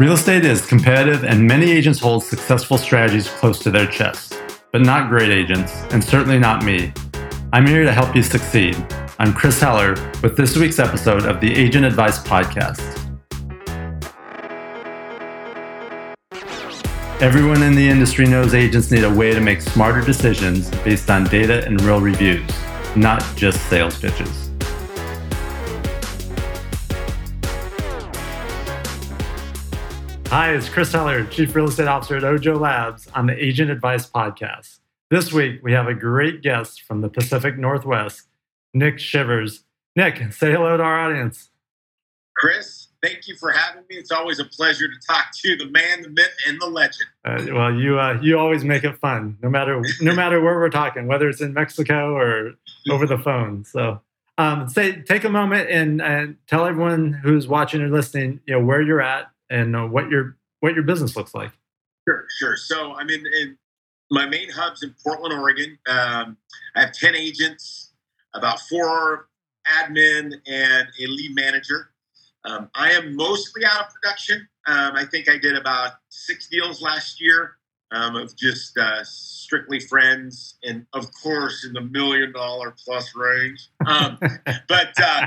Real estate is competitive, and many agents hold successful strategies close to their chest, but not great agents, and certainly not me. I'm here to help you succeed. I'm Chris Heller with this week's episode of the Agent Advice Podcast. Everyone in the industry knows agents need a way to make smarter decisions based on data and real reviews, not just sales pitches. Hi, it's Chris Heller, Chief Real Estate Officer at Ojo Labs on the Agent Advice Podcast. This week, we have a great guest from the Pacific Northwest, Nick Shivers. Nick, say hello to our audience. Chris, thank you for having me. It's always a pleasure to talk to you, the man, the myth, and the legend. Uh, well, you uh, you always make it fun, no matter no matter where we're talking, whether it's in Mexico or over the phone. So, um, say take a moment and, and tell everyone who's watching or listening, you know, where you're at and uh, what your what your business looks like. Sure, sure. So I'm in, in my main hub's in Portland, Oregon. Um, I have ten agents, about four admin, and a lead manager. Um, I am mostly out of production. Um, I think I did about six deals last year um, of just uh, strictly friends, and of course in the million dollar plus range. Um, but uh,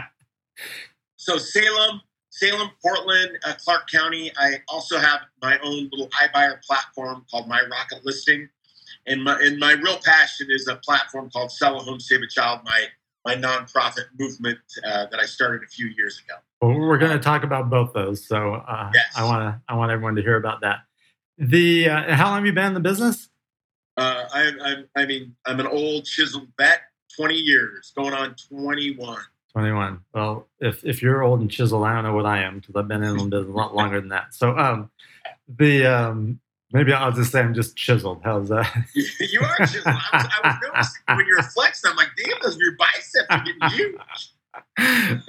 so Salem, Salem, Portland, uh, Clark County. I also have my own little iBuyer platform called My Rocket Listing, and my and my real passion is a platform called Sell a Home Save a Child. My my nonprofit movement uh, that I started a few years ago. Well, we're going to talk about both those, so uh, Yes. I want to I want everyone to hear about that. The uh, how long have you been in the business? Uh, I, I I mean I'm an old chiseled vet, twenty years, going on twenty one. Twenty one. Well, if if you're old and chiseled, I don't know what I am because I've been in the business a lot longer than that. So, um, the um, maybe I'll just say I'm just chiseled. How's that? you are chiseled. I was, I was noticing when you're flexing. I'm like, damn, those your biceps are getting huge.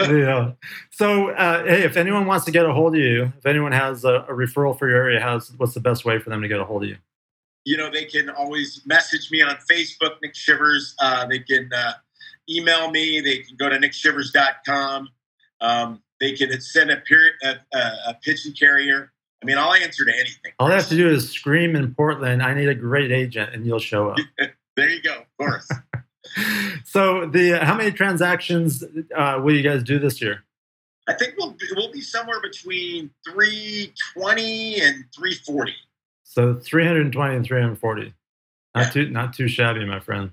yeah. So, uh, hey, if anyone wants to get a hold of you, if anyone has a, a referral for your area, how's what's the best way for them to get a hold of you? You know, they can always message me on Facebook, Nick Shivers. Uh, they can uh, email me. They can go to nickshivers.com. Um, they can send a, period, a, a, a pigeon carrier. I mean, I'll answer to anything. All they have to do is scream in Portland, "I need a great agent," and you'll show up. There you go. Of course. so, the how many transactions uh, will you guys do this year? I think we'll be, we'll be somewhere between 320 and 340. So, 320 and 340. Not Yeah. too not too shabby, my friend.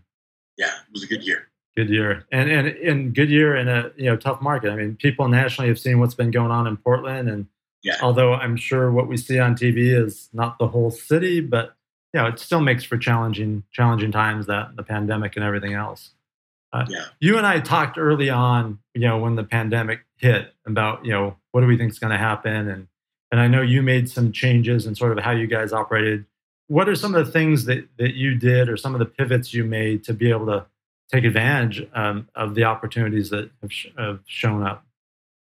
Yeah, it was a good year. Good year, and and in good year in a you know tough market. I mean, people nationally have seen what's been going on in Portland, and Yeah. although I'm sure what we see on TV is not the whole city, but you know, it still makes for challenging challenging times that the pandemic and everything else. Uh, Yeah. You and I talked early on, you know, when the pandemic hit about you know what do we think is going to happen, and and I know you made some changes in sort of how you guys operated. What are some of the things that that you did, or some of the pivots you made to be able to take advantage um, of the opportunities that have, sh- have shown up?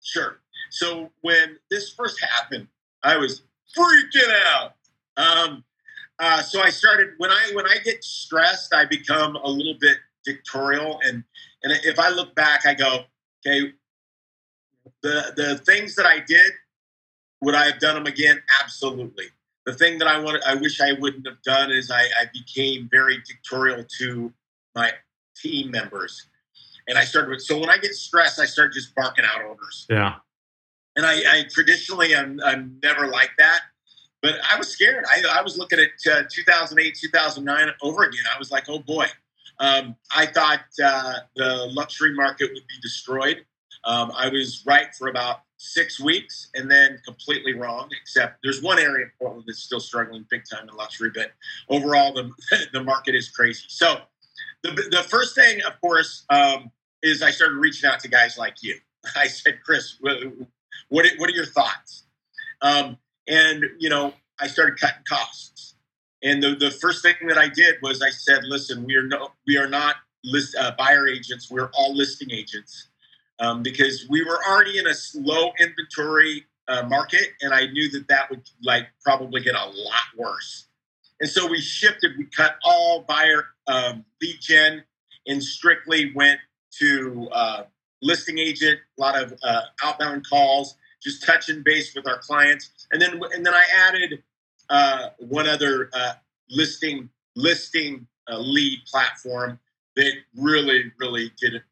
Sure. So when this first happened, I was freaking out. Um, uh, so I started when I when I get stressed, I become a little bit dictatorial, and and if I look back, I go, okay, the the things that I did, would I have done them again? Absolutely. The thing that I wanted, I wish I wouldn't have done is I, I became very dictatorial to my team members, and I started with. So when I get stressed, I start just barking out orders. Yeah, and I, I traditionally I'm, I'm never like that but i was scared. I, I was looking at uh, 2008 2009 over again. I was like oh boy. Um, i thought uh, the luxury market would be destroyed. Um, i was right for about six weeks and then completely wrong except there's one area in portland that's still struggling big time in luxury but overall the, the market is crazy. So the, the first thing of course um, is i started reaching out to guys like you i said chris what, what are, your thoughts? Um, and you know, I started cutting costs. And the, the first thing that I did was I said, listen, we are no, we are not list uh, buyer agents. We're all listing agents um, because we were already in a slow inventory uh, market, and I knew that that would like probably get a lot worse. And so we shifted. We cut all buyer um, lead gen and strictly went to uh, listing agent. A lot of uh, outbound calls. just touching base with our clients. And then and then I added uh, one other uh, listing listing uh, lead platform that really really did it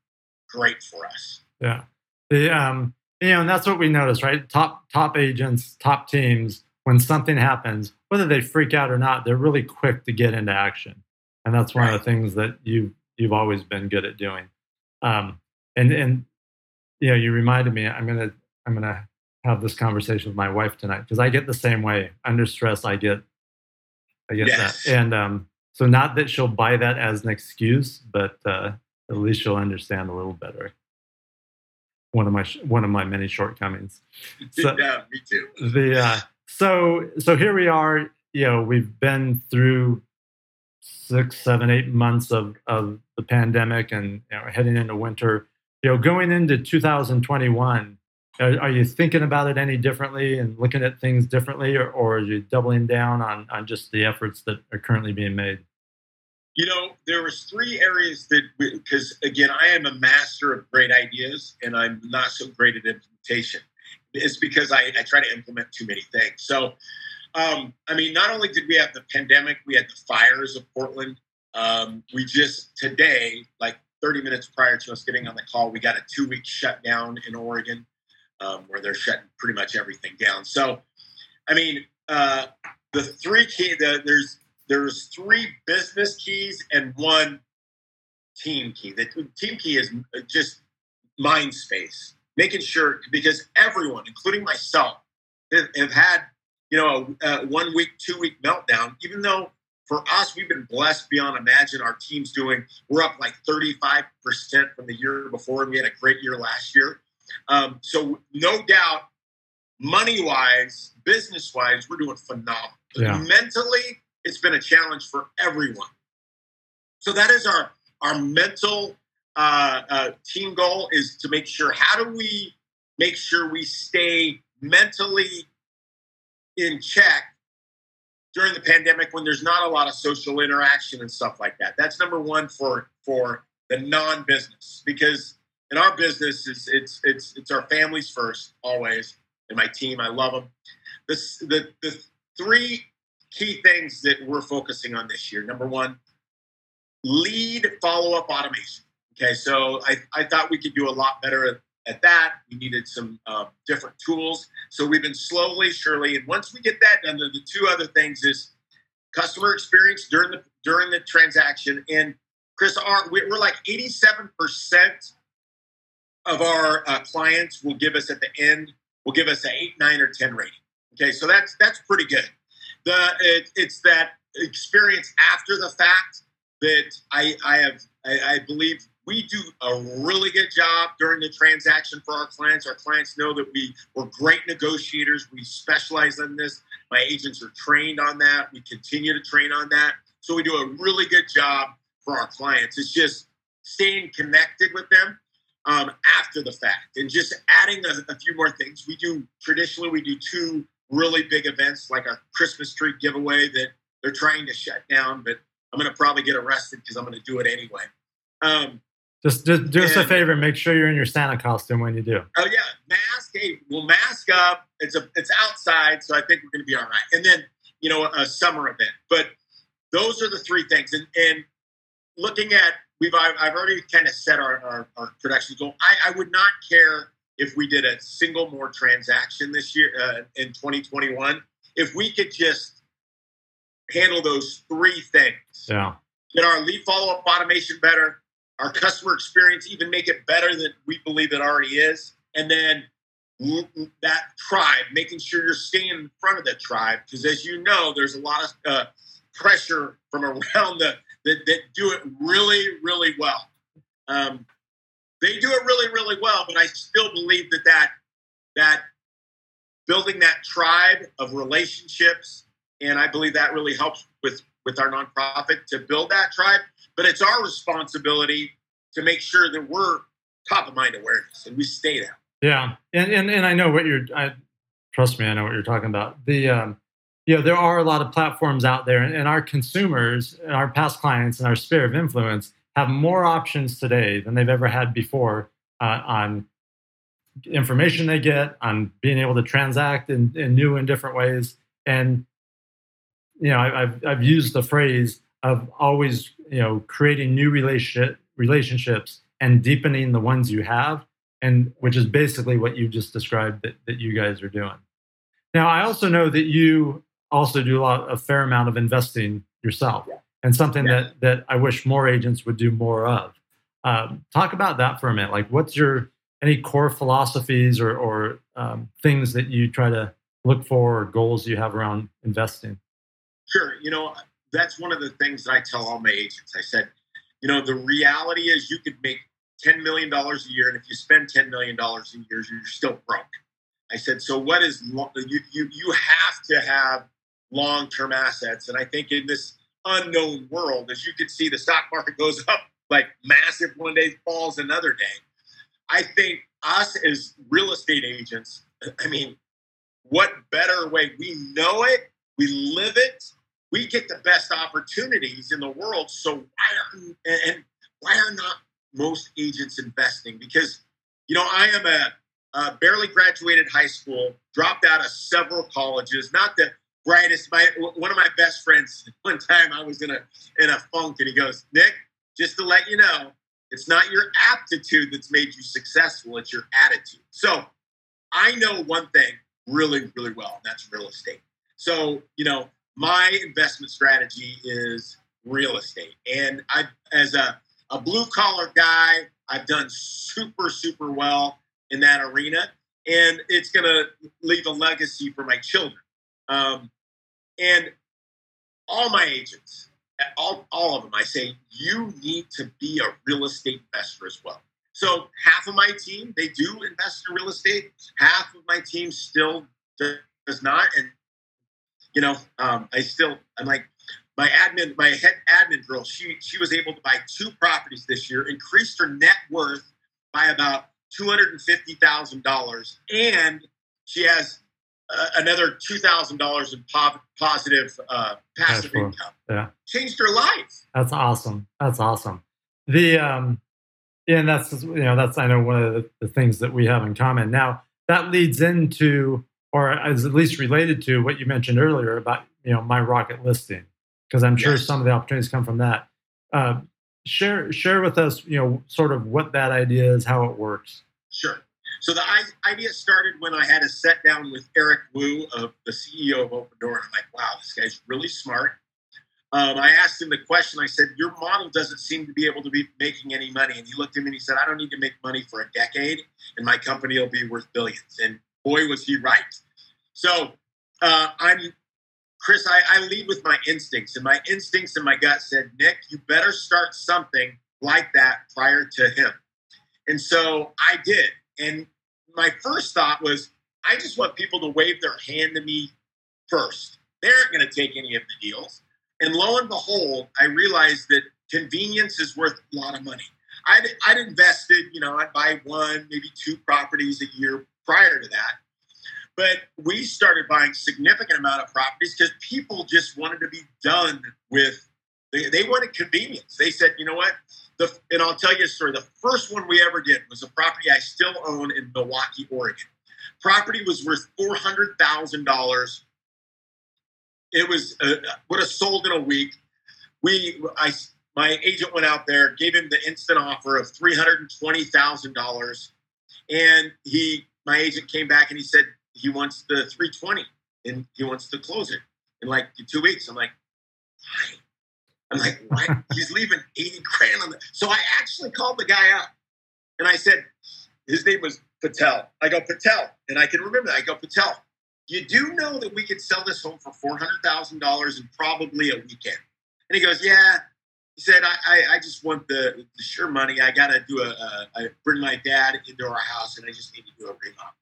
great for us. Yeah, the um, you know, and that's what we noticed, right? Top top agents, top teams, when something happens, whether they freak out or not, they're really quick to get into action, and that's one right. of the things that you you've always been good at doing. Um, and and you know, you reminded me. I'm gonna I'm gonna have this conversation with my wife tonight because I get the same way. Under stress, I get I get yes. that, and um, so not that she'll buy that as an excuse, but uh, at least she'll understand a little better. One of my one of my many shortcomings. So, yeah, me too. The uh, so so here we are. You know, we've been through six, seven, eight months of of the pandemic, and you know, heading into winter. You know, going into 2021, are, are, you thinking about it any differently and looking at things differently, or, or are you doubling down on on just the efforts that are currently being made? You know, there was three areas that because again, I am a master of great ideas, and I'm not so great at implementation. It's because I, I try to implement too many things. So, um, I mean, not only did we have the pandemic, we had the fires of Portland. Um, we just today, like 30 minutes prior to us getting on the call, we got a two week shutdown in Oregon um, where they're shutting pretty much everything down. So, I mean, uh, the three key, the, there's there's three business keys and one team key. The team key is just mind space, making sure because everyone, including myself, have had you know a, a one week, two week meltdown. Even though for us, we've been blessed beyond imagine. Our team's doing we're up like 35 percent from the year before, and we had a great year last year. Um, so no doubt, money wise, business wise, we're doing phenomenal. Yeah. Mentally, it's been a challenge for everyone. So that is our our mental uh, uh, team goal is to make sure how do we make sure we stay mentally in check during the pandemic when there's not a lot of social interaction and stuff like that. That's number one for for the non-business because in our business it's it's it's it's our families first always and my team I love them. This the the three key things that we're focusing on this year. Number one, lead follow up automation. Okay, so I, I thought we could do a lot better at, at that. We needed some uh, different tools. So we've been slowly, surely, and once we get that done, the, two other things is customer experience during the during the transaction. And Chris, our, we're like 87% of our uh, clients will give us at the end will give us an eight, nine, or 10 rating. Okay, so that's that's pretty good the it, it's that experience after the fact that I I have I, I believe we do a really good job during the transaction for our clients. Our clients know that we we're great negotiators. We specialize in this. My agents are trained on that. We continue to train on that. So we do a really good job for our clients. It's just staying connected with them um, after the fact and just adding a, a few more things. We do traditionally we do two really big events like a Christmas tree giveaway that they're trying to shut down, but I'm going to probably get arrested because I'm going to do it anyway. Um, just, just do us a favor. and Make sure you're in your Santa costume when you do. Oh yeah, mask. Hey, we'll mask up. It's a it's outside, so I think we're going to be all right. And then you know a summer event. But those are the three things. And and looking at we've I've, I've already kind of set our, our, our production goal. I, I would not care if we did a single more transaction this year uh, in 2021, if we could just handle those three things, yeah, get our lead follow up automation better, our customer experience even make it better than we believe it already is, and then that tribe, making sure you're staying in front of that tribe, because as you know, there's a lot of uh, pressure from around the that, that do it really, really well. Um, they do it really, really well, but I still believe that that that building that tribe of relationships, and I believe that really helps with with our nonprofit to build that tribe. But it's our responsibility to make sure that we're top of mind awareness and we stay there. Yeah, and and, and I know what you're. I, trust me, I know what you're talking about. The um, you know there are a lot of platforms out there, and, and our consumers, and our past clients, and our sphere of influence have more options today than they've ever had before uh, on information they get, on being able to transact in, in new and different ways. And you know, I, have I've used the phrase of always you know creating new relationship relationships and deepening the ones you have, and which is basically what you just described that, that you guys are doing. Now, I also know that you also do a lot a fair amount of investing yourself, yeah. and something yeah. that that I wish more agents would do more of. Um, talk about that for a minute. Like, what's your any core philosophies or, or um, things that you try to look for or goals you have around investing? Sure. You know, that's one of the things that I tell all my agents. I said, you know, the reality is you could make $10 million a year, and if you spend $10 million a year, you're still broke. I said, so what is you, you, you have to have long term assets. And I think in this unknown world, as you can see, the stock market goes up like massive one day, falls another day. I think us as real estate agents, I mean, what better way? We know it, we live it, we get the best opportunities in the world. So why are and why are not most agents investing? Because you know, I am a, a barely graduated high school, dropped out of several colleges, not the brightest. My one of my best friends. One time, I was in a in a funk, and he goes, "Nick, just to let you know, it's not your aptitude that's made you successful; it's your attitude." So, I know one thing really, really well, and that's real estate. So, you know, my investment strategy is real estate, and I, as a a blue collar guy, I've done super, super well in that arena, and it's going to leave a legacy for my children. Um, and all my agents, all, all of them, I say, you need to be a real estate investor as well. So half of my team, they do invest in real estate. Half of my team still does not. And, you know, um, I still, I'm like, my admin, my head admin girl, she, she was able to buy two properties this year, increased her net worth by about $250,000. And she has uh, another two thousand dollars in po- positive uh, passive income. Yeah, changed her life. That's awesome. That's awesome. The um, yeah, and that's you know that's I know one of the, the things that we have in common. Now that leads into, or is at least related to what you mentioned earlier about you know my rocket listing, because I'm sure yes. some of the opportunities come from that. Uh, share share with us, you know, sort of what that idea is, how it works. Sure. So the idea started when I had a set down with Eric Wu, of the CEO of Opendoor, and I'm like, wow, this guy's really smart. Um, I asked him the question. I said, "Your model doesn't seem to be able to be making any money." And he looked at me and he said, "I don't need to make money for a decade, and my company will be worth billions. And boy, was he right. So uh, I'm Chris. I, I lead with my instincts, and my instincts and my gut said, "Nick, you better start something like that prior to him." And so I did. And my first thought was, I just want people to wave their hand to me first. They aren't going to take any of the deals. And lo and behold, I realized that convenience is worth a lot of money. I'd, I'd invested, you know, I'd buy one, maybe two properties a year prior to that. But we started buying significant amount of properties because people just wanted to be done with, they, they wanted convenience. They said, you know what? The, and I'll tell you a story. The first one we ever did was a property I still own in Milwaukie, Oregon. Property was worth four hundred thousand dollars. It was uh, would have sold in a week. We, I, my agent went out there, gave him the instant offer of three hundred and twenty thousand dollars, and he, my agent came back and he said he wants the three twenty and he wants to close it in like two weeks. I'm like, why? I'm like, what? He's leaving 80 grand on the. So I actually called the guy up and I said, his name was Patel. I go, Patel. And I can remember that. I go, Patel, you do know that we could sell this home for $400,000 in probably a weekend. And he goes, yeah. He said, I, I, I just want the, the sure money. I got to do a, a, a, bring my dad into our house and I just need to do a remodel.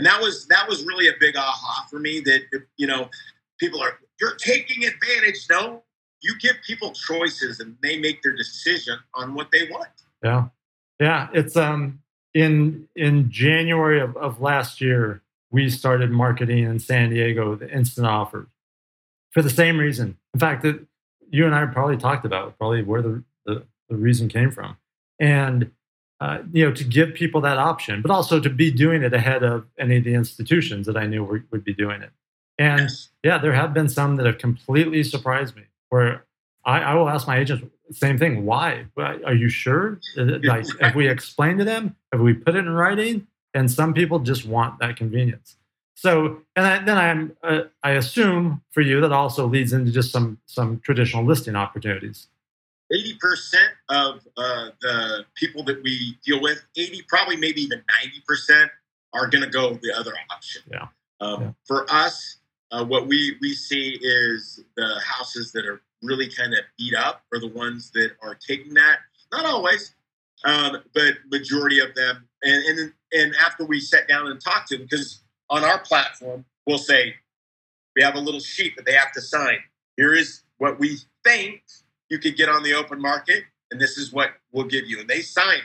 And that was, that was really a big aha for me that, you know, people are, you're taking advantage. No, you give people choices and they make their decision on what they want. Yeah. Yeah. It's um in in January of, of last year, we started marketing in San Diego the instant offer for the same reason. In fact, that you and I probably talked about probably where the, the, the reason came from. And uh, you know, to give people that option, but also to be doing it ahead of any of the institutions that I knew were, would be doing it. And Yes. yeah, there have been some that have completely surprised me. Where I, I will ask my agents same thing. Why? Are you sure? Like, have we explained to them? Have we put it in writing? And some people just want that convenience. So, and I, then I'm, uh, I assume for you that also leads into just some some traditional listing opportunities. Eighty percent of uh, the people that we deal with, eighty, probably maybe even ninety percent, are going to go the other option. Yeah. Um, Yeah. For us, uh, what we we see is the houses that are really kind of beat up are the ones that are taking that. Not always, um, but majority of them. And and and after we sit down and talk to them, because on our platform we'll say we have a little sheet that they have to sign. Here is what we think you could get on the open market, and this is what we'll give you. And they sign.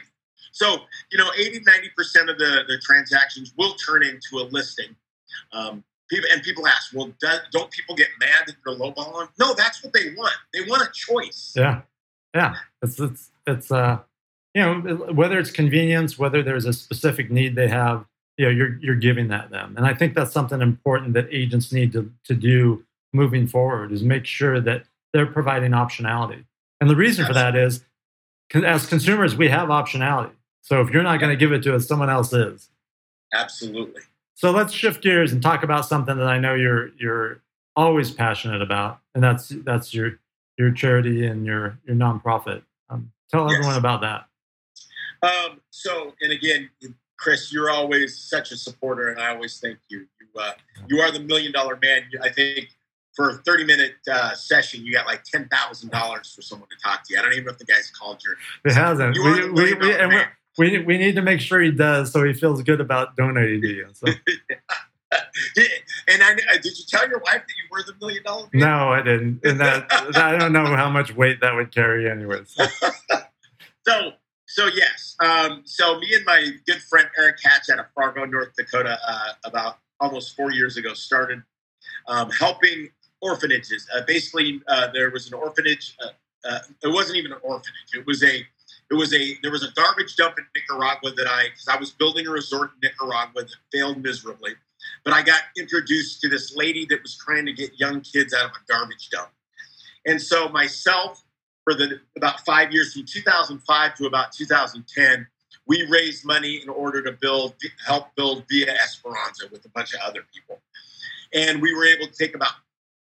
So, you know, 80, 90% of the, the transactions will turn into a listing. Um, people, and people ask, well, do, don't people get mad that you're lowballing? No, that's what they want. They want a choice. Yeah, yeah. It's it's it's uh, you know, whether it's convenience, whether there's a specific need they have, you know, you're you're giving that them, and I think that's something important that agents need to to do moving forward is make sure that they're providing optionality. And the reason for that is, as consumers, we have optionality. So if you're not going to give it to us, someone else is. Absolutely. So let's shift gears and talk about something that I know you're you're always passionate about, and that's that's your your charity and your your nonprofit. Um, tell Yes. everyone about that. Um, so, and again, Chris, you're always such a supporter, and I always thank you. You, uh, you are the million dollar man. I think for a 30 minute uh, session, you got like ten thousand dollars for someone to talk to you. I don't even know if the guy's called your. It hasn't. You We, we, we, and we, we need to make sure he does, so he feels good about donating to you. So and I, uh, did you tell your wife that you were the million dollar man? no, I didn't, and that I don't know how much weight that would carry, anyways. So, so yes. Um, so me and my good friend Eric Hatch out of Fargo, North Dakota, uh, about almost four years ago, started um, helping orphanages. Uh, basically, uh, there was an orphanage. Uh, uh, it wasn't even an orphanage. It was a. It was a. There was a garbage dump in Nicaragua that I, because I was building a resort in Nicaragua that failed miserably, but I got introduced to this lady that was trying to get young kids out of a garbage dump, and so myself for the about five years from 2005 to about 2010 we raised money in order to build help build Villa Esperanza with a bunch of other people and we were able to take about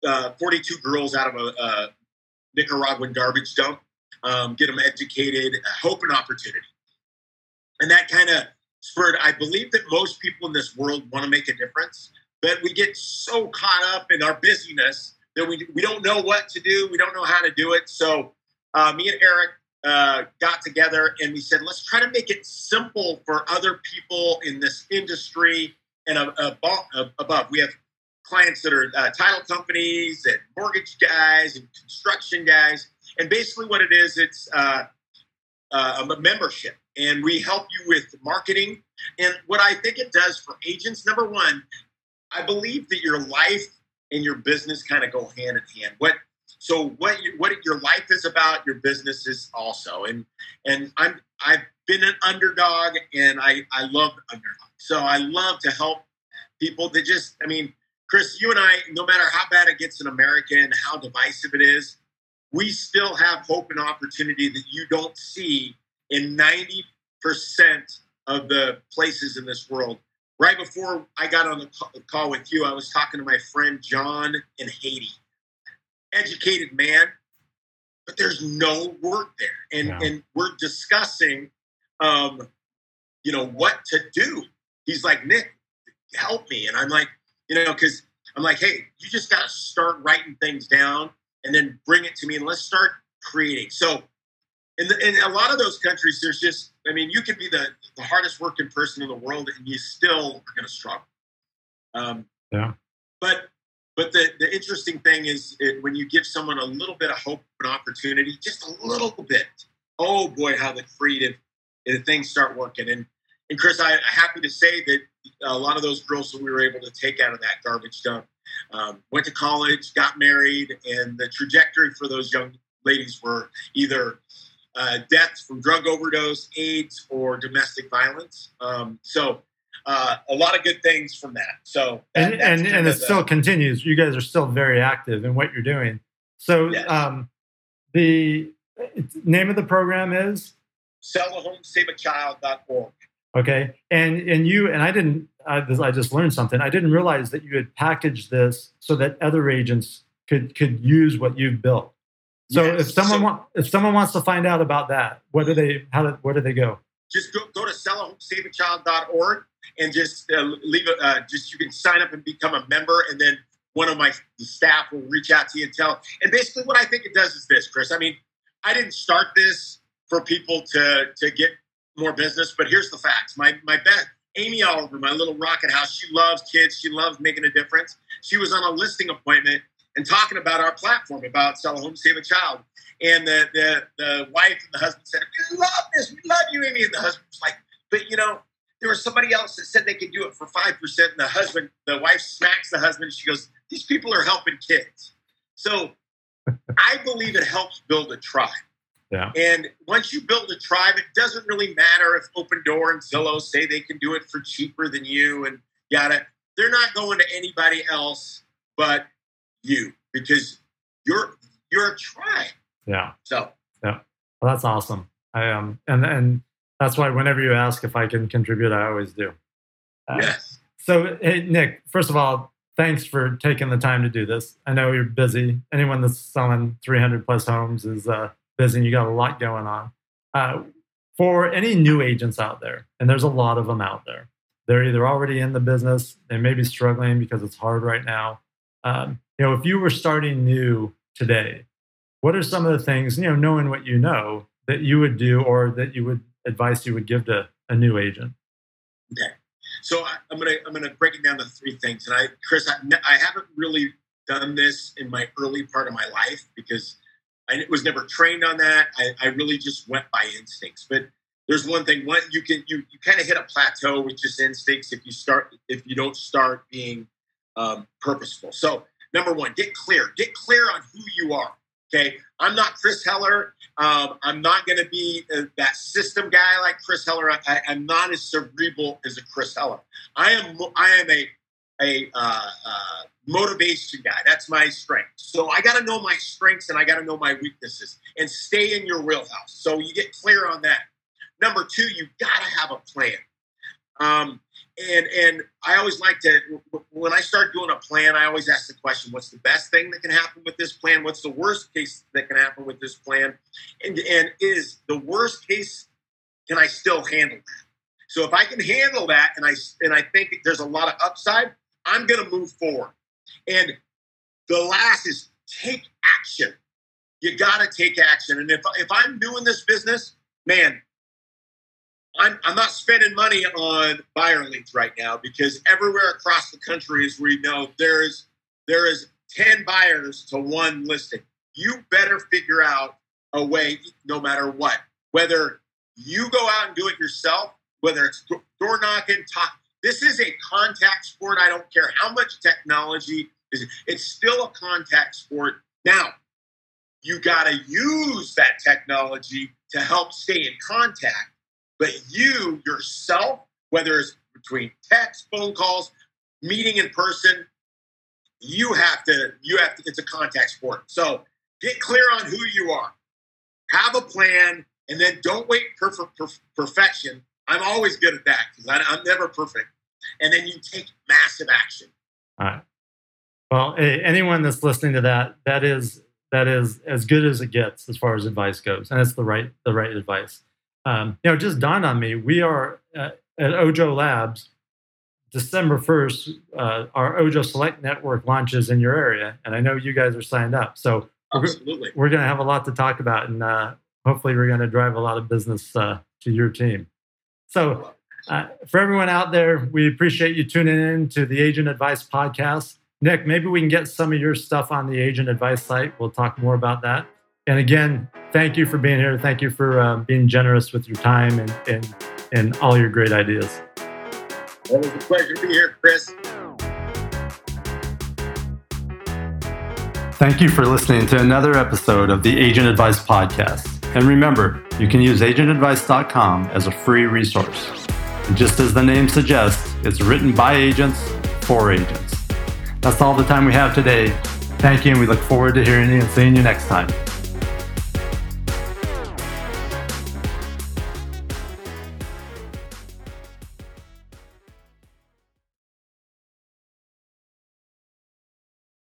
uh, 42 girls out of a, a nicaraguan garbage dump um, get them educated uh, hope and opportunity and that kind of spurred i believe that most people in this world want to make a difference but we get so caught up in our busyness that we, we don't know what to do we don't know how to do it so uh, me and Eric uh, got together and we said, let's try to make it simple for other people in this industry and above. above. We have clients that are uh, title companies and mortgage guys and construction guys. And basically, what it is, it's uh, uh, a membership. And we help you with marketing. And what I think it does for agents, number one, I believe that your life and your business kind of go hand in hand. What so what you, what your life is about, your business is also. And and I'm I've been an underdog, and I I love underdog. So I love to help people that just I mean, Chris, you and I, no matter how bad it gets in America and how divisive it is, we still have hope and opportunity that you don't see in ninety percent of the places in this world. Right before I got on the call with you, I was talking to my friend John in Haiti educated man, but there's no work there. And Yeah. and we're discussing um, you know, what to do. He's like, Nick, help me. And I'm like, you know, because I'm like, hey, you just gotta start writing things down and then bring it to me and let's start creating. So in, the, in a lot of those countries, there's just, I mean, you could be the, the hardest working person in the world and you still are going to struggle. Um, Yeah. But but the, the interesting thing is it, when you give someone a little bit of hope and opportunity, just a little bit, oh boy, how the creative uh, things start working. And and Chris, I, I'm happy to say that a lot of those girls that we were able to take out of that garbage dump um, went to college, got married, and the trajectory for those young ladies were either uh, deaths from drug overdose, AIDS, or domestic violence. Um, so uh, a lot of good things from that. So that, and and, and it the, still continues. You guys are still very active in what you're doing. So yes. um, the name of the program is sell a home, save a child.org. Okay, and and you and I didn't. I, I just learned something. I didn't realize that you had packaged this so that other agents could could use what you've built. So yes. if someone so, wa- if someone wants to find out about that, what do they how do, where do they go? Just go go to sellahomesaveachild.org and just uh, leave a uh, just you can sign up and become a member, and then one of my staff will reach out to you and tell. And basically, what I think it does is this, Chris. I mean, I didn't start this for people to to get more business, but here's the facts. My my best Amy Oliver, my little rocket house, she loves kids. She loves making a difference. She was on a listing appointment and talking about our platform about sell a home, save a child. And the, the, the wife and the husband said, We love this. We love you, Amy. And the husband was like, But you know, there was somebody else that said they could do it for 5%. And the husband, the wife smacks the husband. She goes, These people are helping kids. So I believe it helps build a tribe. Yeah. And once you build a tribe, it doesn't really matter if Opendoor and Zillow say they can do it for cheaper than you and yada. They're not going to anybody else but you because you're you're a tribe. Yeah. So yeah, well, that's awesome. I um and and that's why whenever you ask if I can contribute, I always do. Uh, yes. So hey, Nick, first of all, thanks for taking the time to do this. I know you're busy. Anyone that's selling 300 plus homes is uh, busy. You got a lot going on. Uh, for any new agents out there, and there's a lot of them out there, they're either already in the business, they may be struggling because it's hard right now, um, you know, if you were starting new today, what are some of the things, you know, knowing what you know, that you would do or that you would advice you would give to a new agent? Okay. So I, am gonna I'm gonna break it down to three things, and I, Chris, I, I haven't really done this in my early part of my life because I was never trained on that. I, I really just went by instincts. But there's one thing: one you can you you kind of hit a plateau with just instincts if you start if you don't start being um, purposeful. So, number one, get clear. Get clear on who you are. Okay, I'm not Chris Heller. Um, I'm not going to be uh, that system guy like Chris Heller. I, am not as cerebral as a Chris Heller. I am. I am a a uh, uh, motivation guy. That's my strength. So I got to know my strengths and I got to know my weaknesses and stay in your wheelhouse. So you get clear on that. Number two, you got to have a plan. Um, and and I always like to when I start doing a plan, I always ask the question: What's the best thing that can happen with this plan? What's the worst case that can happen with this plan? And and is the worst case can I still handle that? So if I can handle that, and I and I think there's a lot of upside, I'm going to move forward. And the last is take action. You got to take action. And if if I'm doing this business, man, I'm, I'm not spending money on buyer leads right now because everywhere across the country, as we know, there is there is 10 buyers to one listing. You better figure out a way, no matter what, whether you go out and do it yourself, whether it's door knocking, talk. This is a contact sport. I don't care how much technology is. It's still a contact sport. Now, you got to use that technology to help stay in contact but you yourself, whether it's between text, phone calls, meeting in person, you have to, you have to, it's a contact sport. So get clear on who you are, have a plan, and then don't wait for, for, for perfection. I'm always good at that because I'm never perfect. And then you take massive action. All right. Well, anyone that's listening to that, that is that is as good as it gets as far as advice goes, and it's the right the right advice um, you know, it just dawned on me. We are uh, at Ojo Labs, December 1st, uh, our Ojo Select Network launches in your area. And I know you guys are signed up. So Absolutely. we're, we're going to have a lot to talk about. And uh, hopefully, we're going to drive a lot of business uh, to your team. So, uh, for everyone out there, we appreciate you tuning in to the Agent Advice Podcast. Nick, maybe we can get some of your stuff on the Agent Advice site. We'll talk more about that. And again, thank you for being here. Thank you for uh, being generous with your time and, and, and all your great ideas. It was a pleasure to be here, Chris. Thank you for listening to another episode of the Agent Advice Podcast. And remember, you can use agentadvice.com as a free resource. And just as the name suggests, it's written by agents for agents. That's all the time we have today. Thank you, and we look forward to hearing you and seeing you next time.